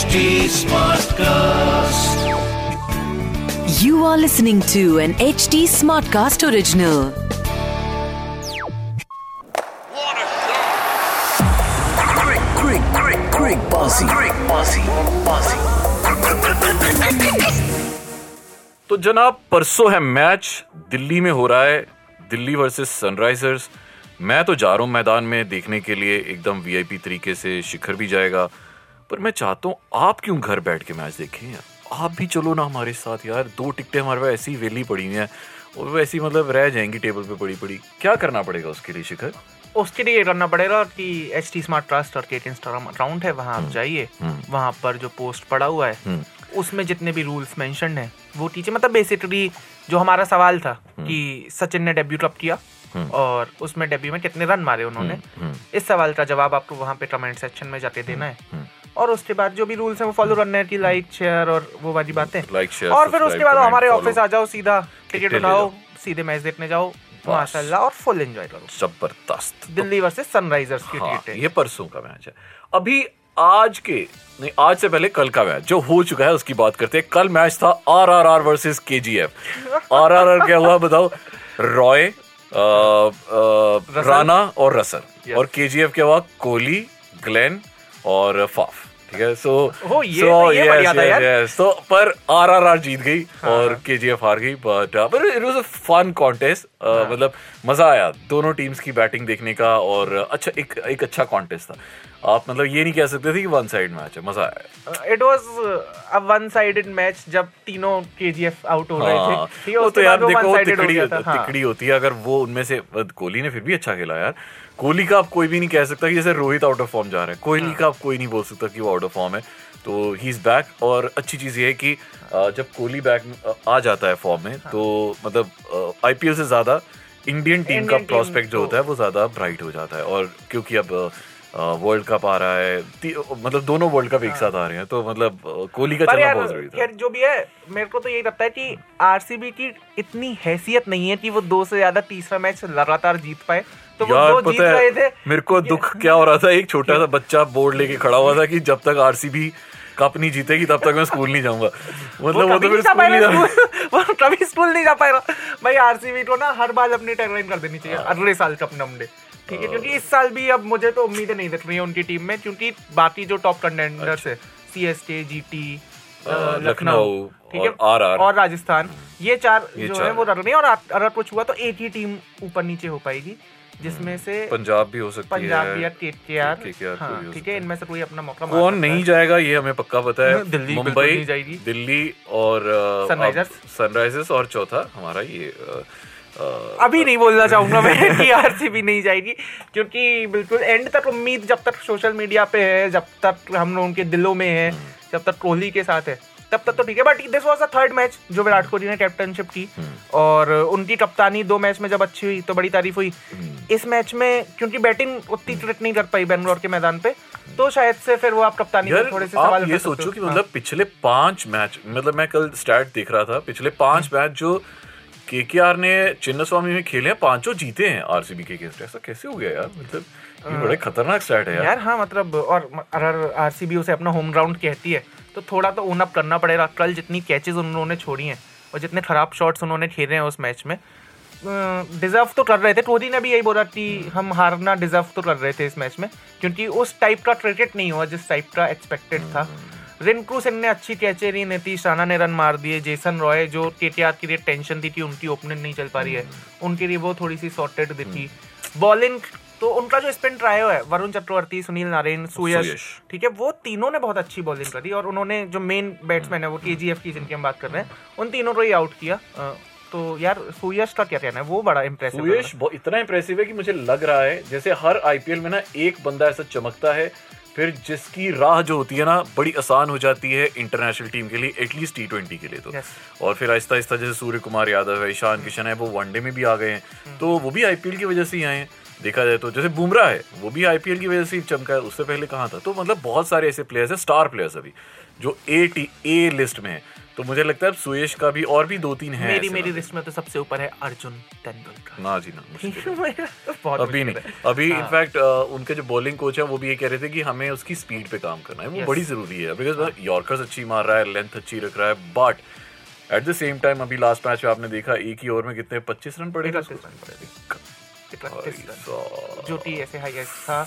HD Smartcast. You are listening to an HD Smartcast original. What a shot! Quick, quick, quick, quick, bossy, quick, bossy, bossy. तो जनाब परसों है match Delhi में हो रहा है दिल्ली वर्सेस सनराइजर्स मैं तो जा रहा हूँ मैदान में देखने के लिए एकदम वीआईपी तरीके से शिखर भी जाएगा पर मैं चाहता हूँ आप क्यों घर बैठ के मैच देखें आप भी चलो ना हमारे साथ यार। दो टिकटें हमारे पास ऐसी वेली पड़ी हुई हैं और वो ऐसी मतलब रह जाएँगी टेबल पे पड़ी पड़ी क्या करना पड़ेगा उसके लिए शिखर? उसके लिए ये करना पड़ेगा कि एच टी स्मार्ट ट्रस्ट और के इंस्टाग्राम अकाउंट है वहाँ आप जाइए। वहाँ पर जो पोस्ट पड़ा हुआ है उसमें जितने भी रूल्स मेंशन हैं वो टीचर मतलब बेसिकली जो हमारा सवाल था कि सचिन ने डेब्यू कब किया और उसमें डेब्यू में कितने रन मारे उन्होंने। इस सवाल का जवाब आपको वहाँ पे कमेंट सेक्शन में जाके देना है। और उसके बाद जो भी रूल्स हैं वो फॉलो करने हैं कि लाइक शेयर और वो वाली बातें। Like, share, और फिर उसके बाद हमारे ऑफ़िस आ जाओ सीधा टिकट उठाओ सीधे मैच देखने जाओ माशाल्लाह और फुल एंजॉय करो। ज़बरदस्त। दिल्ली वर्सेस सनराइजर्स की हाँ, ये परसों का मैच है। अभी आज के नहीं आज से पहले कल का मैच जो हो चुका है उसकी बात करते हैं। कल मैच था are R R versus K G F R R R क्या हुआ बताओ रॉय राणा और रसल। और के जी एफ़ क्या हुआ कोहली ग्लेन और फाफ ठीक है? सो ओह, ये तो ये बढ़िया था यार। पर आर आर आर जीत गई हाँ. और के जी एफ़ हार गई बट पर it was a fun contest मतलब मज़ा आया दोनों टीम्स की बैटिंग देखने का और अच्छा एक एक अच्छा कॉन्टेस्ट था। आप मतलब ये नहीं कह सकते थे कि वन साइड मैच है मज़ा आया। It was a one sided match जब तीनों केजीएफ आउट हो रहे हाँ, थे वो तो यार देखो हो तिकड़ी था, हाँ। तिकड़ी होती है अगर वो उनमें से कोहली ने फिर भी अच्छा खेला यार। कोहली का आप कोई भी नहीं कह सकता कि जैसे रोहित आउट ऑफ़ फॉर्म जा रहा है। कोहली हाँ। का आप कोई नहीं बोल सकता कि वो आउट ऑफ़ फॉर्म है। तो ही इज़ बैक और अच्छी चीज़ ये है कि जब कोहली बैक आ जाता है फॉर्म में हाँ। तो मतलब आईपीएल से ज़्यादा इंडियन टीम का प्रोस्पेक्ट जो होता है वो ज़्यादा ब्राइट हो जाता है। और क्योंकि अब वर्ल्ड कप आ रहा है। मतलब दोनों वर्ल्ड कप एक साथ आ रहे हैं तो मतलब कोहली का हाँ। चलना बहुत ज़रूरी था। यार जो भी है मेरे को तो यही लगता है कि आरसीबी की इतनी हैसियत नहीं है कि वो दो से ज़्यादा तीसरा मैच लगातार जीत पाए। तो वो यार दो जीत रहे थे। है मेरे को दुख क्या हो रहा था एक छोटा सा बच्चा बोर्ड लेके खड़ा हुआ था कि जब तक आरसीबी कप नहीं जीतेगी तब तक मैं स्कूल नहीं जाऊँगा। मतलब वो कभी तो फिर स्कूल नहीं पाएगा जा स्कूल- वो कभी स्कूल नहीं जा पाएगा। भाई आरसीबी को ना हर बार अपनी टैगलाइन कर देनी चाहिए हाँ। अगले साल कप नमडे ठीक है क्योंकि इस साल भी अब मुझे तो उम्मीदें नहीं दिख रही है उनकी टीम में क्योंकि बाकी जो टॉप कंटेंडर्स है सी एस के जी टी लखनऊ ठीक है और राजस्थान ये चार ये जो चार है वो है और अगर कुछ हुआ तो एक ही टीम ऊपर नीचे हो पाएगी जिसमें से पंजाब भी हो सकती पंजाब है या आर भी ठीक है। इनमें से कोई अपना मौका कौन नहीं जाएगा ये हमें पक्का पता है दिल्ली मुंबई जाएगी। दिल्ली और सनराइजर्स सनराइजर्स और चौथा हमारा ये अभी नहीं बोलना चाहूँगा मैं कि आरसीबी नहीं जाएगी क्योंकि बिल्कुल एंड तक उम्मीद जब तक सोशल मीडिया पे है जब तक हम लोगों के दिलों में है जब तक कोहली के साथ है तब तक तो ठीक है but this was the third match जो विराट कोहली ने कैप्टनशिप की। और उनकी कप्तानी दो मैच में जब अच्छी हुई तो बड़ी तारीफ़ हुई। इस मैच में क्योंकि बैटिंग उतनी क्रिट नहीं कर पाई बेंगलोर के मैदान पे तो शायद से फिर वो आप कप्तानी यार थोड़े से आप सवाल ये सोचो कि हाँ। मतलब पिछले पाँच मैच मतलब मैं कल स्टैट देख रहा था पिछले पाँच हम्म। मैच जो केकेआर ने चिन्नस्वामी में खेले हैं पाँचों जीते हैं आरसीबी के अगेंस्ट ऐसा कैसे हो गया यार? मतलब ये बड़े खतरनाक स्टैट है यार। यार हाँ मतलब और अगर आरसीबी उसे अपना होम ग्राउंड कहती है तो थोड़ा तो ओन अप करना पड़ेगा। कल जितनी कैचेस उन्होंने छोड़ी हैं और जितने खराब शॉट्स उन्होंने खेले हैं उस मैच में डिजर्व तो कर रहे थे। टोरी ने भी यही बोला कि हम हारना डिजर्व तो कर रहे थे इस मैच में क्योंकि उस टाइप का क्रिकेट नहीं हुआ जिस टाइप का एक्सपेक्टेड था। रिंकू सिंह ने अच्छी कैचे रही नीतीश राणा ने रन मार दिए जेसन रॉय जो केटीआर के लिए टेंशन दी थी उनकी ओपनिंग नहीं चल पा रही है। उनके लिए वो थोड़ी सी सॉर्टेड दिखी बॉलिंग तो उनका जो स्पिन ट्रायो है वरुण चक्रवर्ती सुनील नारायण सुयश। ठीक है वो तीनों ने बहुत अच्छी बॉलिंग करी और उन्होंने जो मेन बैट्समैन है वो के की जिनकी हम बात कर रहे हैं उन तीनों को ही आउट किया। तो यार सुयश का क्या कहना है? वो बड़ा इंप्रेसिव सुयश इतना इंप्रेसिव है कि मुझे लग रहा है जैसे हर आईपीएल में ना एक बंदा ऐसा चमकता है फिर जिसकी राह जो होती है ना बड़ी आसान हो जाती है इंटरनेशनल टीम के लिए एटलीस्ट टी ट्वेंटी के लिए तो। Yes. और फिर आहिस्ता आहिस्ता जैसे सूर्य कुमार यादव है ईशान किशन है वो वनडे में भी आ गए हैं। Hmm. तो वो भी आईपीएल की वजह से ही आए हैं। देखा जाए तो जैसे बुमराह है वो भी आईपीएल की वजह से ही चमका है उससे पहले कहाँ था? तो मतलब बहुत सारे ऐसे प्लेयर्स हैं स्टार प्लेयर्स अभी जो ए टी ए लिस्ट में है। तो मुझे लगता है अब सुयश का भी और भी दो तीन है मेरी मेरी लिस्ट में तो सबसे ऊपर है अर्जुन तेंदुलकर। ना जी ना है। तो अभी नहीं। अभी हाँ। इनफैक्ट उनके जो बॉलिंग कोच है वो भी ये कह रहे थे कि हमें उसकी स्पीड पे काम करना है। वो बड़ी ज़रूरी है बिकॉज़ यॉर्कर्स अच्छी मार रहा है लेंथ अच्छी रख रहा है but at the same time अभी लास्ट मैच में आपने देखा एक ही ओवर में कितने पच्चीस रन पड़े जो टी ऐसे हाईएस्ट था।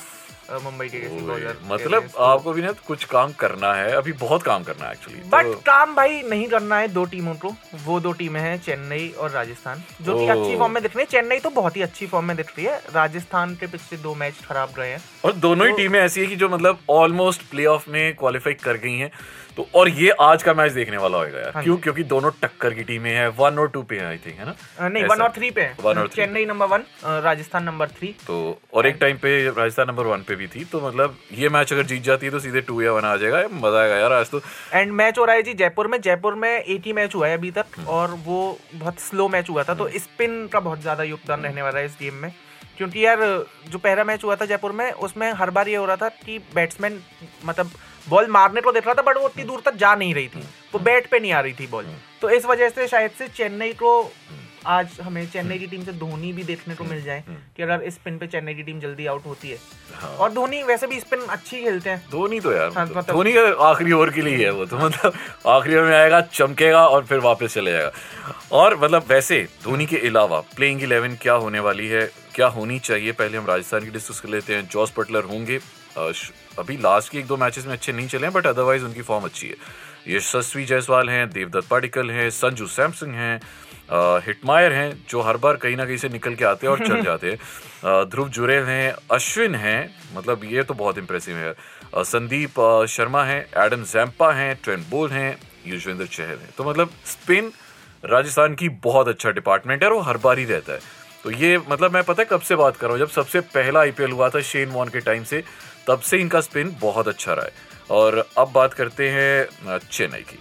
मुंबई के बॉलर मतलब आपको भी ना कुछ काम करना है अभी बहुत काम करना है एक्चुअली बट काम भाई नहीं करना है दो टीमों को। वो दो टीमें हैं चेन्नई और राजस्थान जो कि अच्छी फॉर्म में दिख रही है। चेन्नई तो बहुत ही अच्छी फॉर्म में दिख रही है। राजस्थान के पिछले दो मैच खराब रहे हैं। और दोनों ही तो- टीमें ऐसी है की जो मतलब ऑलमोस्ट प्ले में क्वालिफाई कर गई हैं। तो और ये आज का मैच देखने वाला होगा यार। हाँ क्यों? क्योंकि दोनों टक्कर की टीमें हैं। वन और टू पे आई थिंक है ना? नहीं वन और थ्री पे है। One और Chennai number one Rajasthan number three तो और एक टाइम पे राजस्थान नंबर वन पे भी थी। तो मतलब ये मैच अगर जीत जाती है तो सीधे टू या वन आ जाएगा। मज़ा आएगा यार आज तो। एंड मैच हो रहा है जी जयपुर में। जयपुर में ही मैच हुआ है अभी तक और वो बहुत स्लो मैच हुआ था। तो स्पिन का बहुत ज़्यादा योगदान रहने वाला है इस गेम में। क्योंकि यार जो पहला मैच हुआ था जयपुर में उसमें हर बार ये हो रहा था कि बैट्समैन मतलब बॉल मारने को देख रहा था बट वो उतनी दूर तक जा नहीं रही थी। वो बैट पे नहीं आ रही थी बॉल। तो इस वजह से शायद से चेन्नई को आज हमें चेन्नई की टीम से धोनी भी देखने को मिल जाए कि अगर स्पिन पे चेन्नई की टीम जल्दी आउट होती है। हाँ। और धोनी वैसे भी स्पिन अच्छी खेलते हैं। धोनी तो यार हाँ, मतलब धोनी का आखिरी ओवर के लिए है वो तो मतलब आखिरी ओवर में आएगा चमकेगा और फिर वापस चले जाएगा। और मतलब वैसे धोनी के अलावा प्लेइंग इलेवन क्या होने वाली है क्या होनी चाहिए? पहले हम राजस्थान की डिस्कस कर लेते हैं जॉस बटलर होंगे। अभी लास्ट के एक दो मैचेस में अच्छे नहीं चले हैं बट अदरवाइज़ उनकी फॉर्म अच्छी है। यशस्वी जायसवाल हैं देवदत्त पाडिकल हैं संजू सैमसंग हैं हिटमायर हैं जो हर बार कहीं ना कहीं से निकल के आते हैं और चल जाते हैं। ध्रुव जुरेल हैं अश्विन हैं मतलब ये तो बहुत इंप्रेसिव है। संदीप शर्मा हैं एडम जैम्पा हैं ट्रेंट बोल हैं युजवेंद्र चहल हैं। तो मतलब स्पिन राजस्थान की बहुत अच्छा डिपार्टमेंट है और वो हर बार ही रहता है। तो ये मतलब मैं पता है कब से बात कर रहा हूँ? जब सबसे पहला आईपीएल हुआ था शेन वॉन के टाइम से तब से इनका स्पिन बहुत अच्छा रहा है। और अब बात करते हैं चेन्नई की।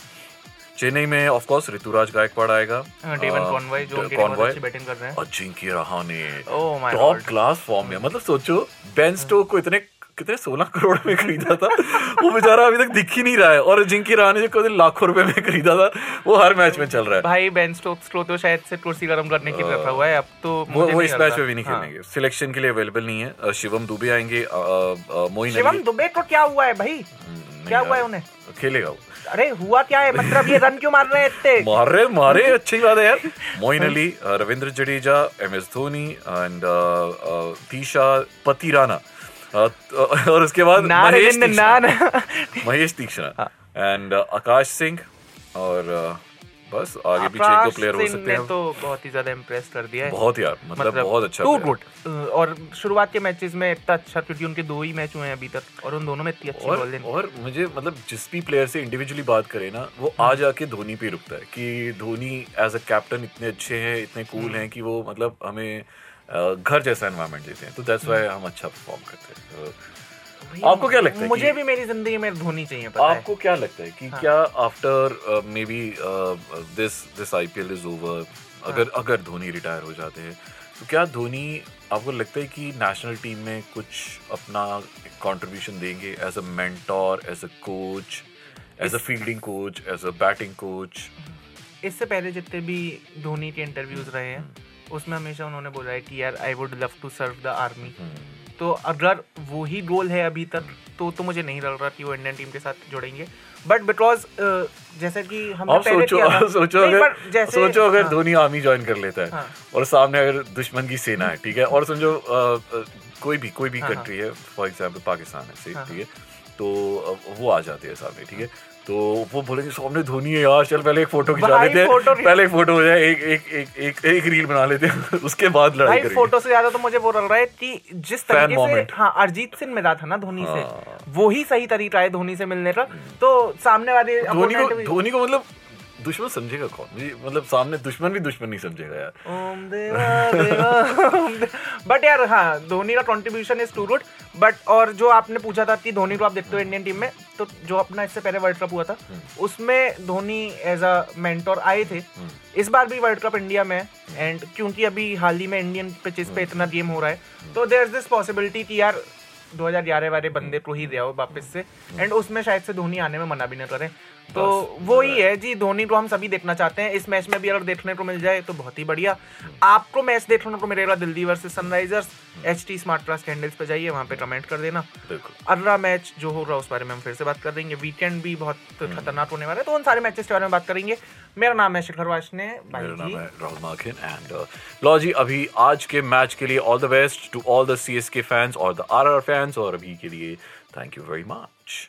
चेन्नई में ऑफ़ कोर्स ऋतुराज गायकवाड़ आएगा। डेवन कॉनवॉय जो कॉनवॉय बैटिंग कर रहे हैं। Ajinkya Jinky my top class form में मतलब सोचो बेन स्टोक को इतने कितने 16 करोड़ में खरीदा था। वो बेचारा अभी तक दिख ही नहीं रहा है। और अजिंक्य रहाणे जो कभी लाखों रुपए में खरीदा था वो हर मैच में चल रहा है। भाई बेन स्टोक्स को तो शायद से कुर्सी गर्म करने की रखा हुआ है। अब तो वो वो इस मैच में भी नहीं हाँ। खेलेंगे। सिलेक्शन के लिए अवेलेबल नहीं है। शिवम दुबे आएँगे। मोइन शिवम दुबे को क्या हुआ है भाई? क्या हुआ है उन्हें? खेलेगा वो। अरे हुआ क्या है? मतलब ये रन क्यों मार रहे हैं इतने? मार रहे मारे अच्छी बात है यार। Moeen Ali Ravindra Jadeja M S Dhoni and Theesha Pathirana. अ, त- और उसके बाद महेश महेश तीक्ष्णा। एंड आकाश सिंह और बस आगे पीछे एक दो प्लेयर हो सकते हैं। तो बहुत ही ज़्यादा इम्प्रेस कर दिया है। बहुत यार मतलब, मतलब बहुत अच्छा टू। गुड और शुरुआत के मैचेस में इतना अच्छा क्योंकि उनके दो ही मैच हुए हैं अभी तक और उन दोनों में इतनी अच्छी और बॉलिंग और मुझे मतलब जिस भी प्लेयर से इंडिविजुअली बात करें ना वो आ जाके धोनी पे रुकता है कि धोनी एज अ कैप्टन इतने अच्छे हैं इतने कूल हम्म। हैं कि वो मतलब हमें घर जैसा एनवायरनमेंट देते हैं तो दैट्स व्हाई हम अच्छा परफॉर्म करते हैं तो आपको क्या लगता है मुझे भी मेरी ज़िंदगी में धोनी चाहिए पता आपको है आपको क्या लगता है कि हाँ। क्या after maybe this this IPL is over अगर हाँ। अगर धोनी रिटायर हो जाते हैं तो क्या धोनी आपको लगता है कि नेशनल टीम में कुछ अपना कंट्रीब्यूशन देंगे as a mentor as a coach as a fielding coach as a batting coach इससे पहले जितने भी धोनी के इंटरव्यूज़ रहे हैं हम्म। उसमें हमेशा उन्होंने बोला है कि यार I would love to serve the army तो अगर वो ही गोल है अभी तक तो तो मुझे नहीं लग रहा कि वो इंडियन टीम के साथ जुड़ेंगे. बट बिकॉज़ जैसे कि आप पहले सोचो सोचो अगर जैसे सोचो अगर हाँ, धोनी आर्मी ज्वाइन कर लेता है हाँ। और सामने अगर दुश्मन की सेना है ठीक है? और समझो कोई भी कोई भी हाँ, कंट्री है फॉर एग्ज़ाम्पल पाकिस्तान है हाँ, ठीक है? तो वो आ जाते हैं सामने ठीक है? तो वो बोले सामने धोनी है यार चल पहले एक फ़ोटो खिंचा लेते हैं। पहले एक फ़ोटो हो जाए एक एक एक एक एक रील बना लेते हैं उसके बाद लड़ाई भाई करेंगे। फ़ोटो से ज़्यादा तो मुझे वो लग रहा है कि जिस तरीके. से हाँ अरजीत सिंह मिला था ना धोनी हाँ। से वो ही सही तरीका है धोनी से मिलने का। तो सामने वाले धोनी को धोनी को मतलब दुश्मन समझेगा कौन? मतलब सामने दुश्मन भी दुश्मन नहीं समझेगा यार। ओम देवा बट यार हाँ धोनी का contribution is too good but और जो आपने पूछा था कि धोनी को आप देखते हो इंडियन टीम में तो जो अपना इससे पहले वर्ल्ड कप हुआ था उसमें धोनी एज अ मेंटोर आए थे। इस बार भी वर्ल्ड कप इंडिया में एंड क्योंकि अभी हाल ही में इंडियन पिचेस पे इतना गेम हो रहा है तो देयर इज़ दिस पॉसिबिलिटी कि यार 2011 वाले बंदे को ही दिया हो वापस से एंड उसमें शायद से धोनी आने में मना भी ना करें। तो वो ही है जी धोनी को हम सभी देखना चाहते हैं। इस मैच में भी अगर देखने को मिल जाए तो बहुत ही बढ़िया। आपको मैच देखने को मिलेगा Delhi versus Sunrisers. H T smart class candles पे जाइए वहाँ पे कमेंट कर देना। अगला मैच जो होगा उस बारे में हम फिर से बात कर देंगे। वीकेंड भी बहुत खतरनाक होने वाला है तो उन सारे मैचेस के बारे में बात करेंगे। मेरा नाम है शिखर वाशने भाई मेरा नाम जी है राहुल मार्किन एंड लो जी अभी आज के मैच के लिए all the best to all the C S K fans और द आर आर फैंस और अभी के लिए thank you very much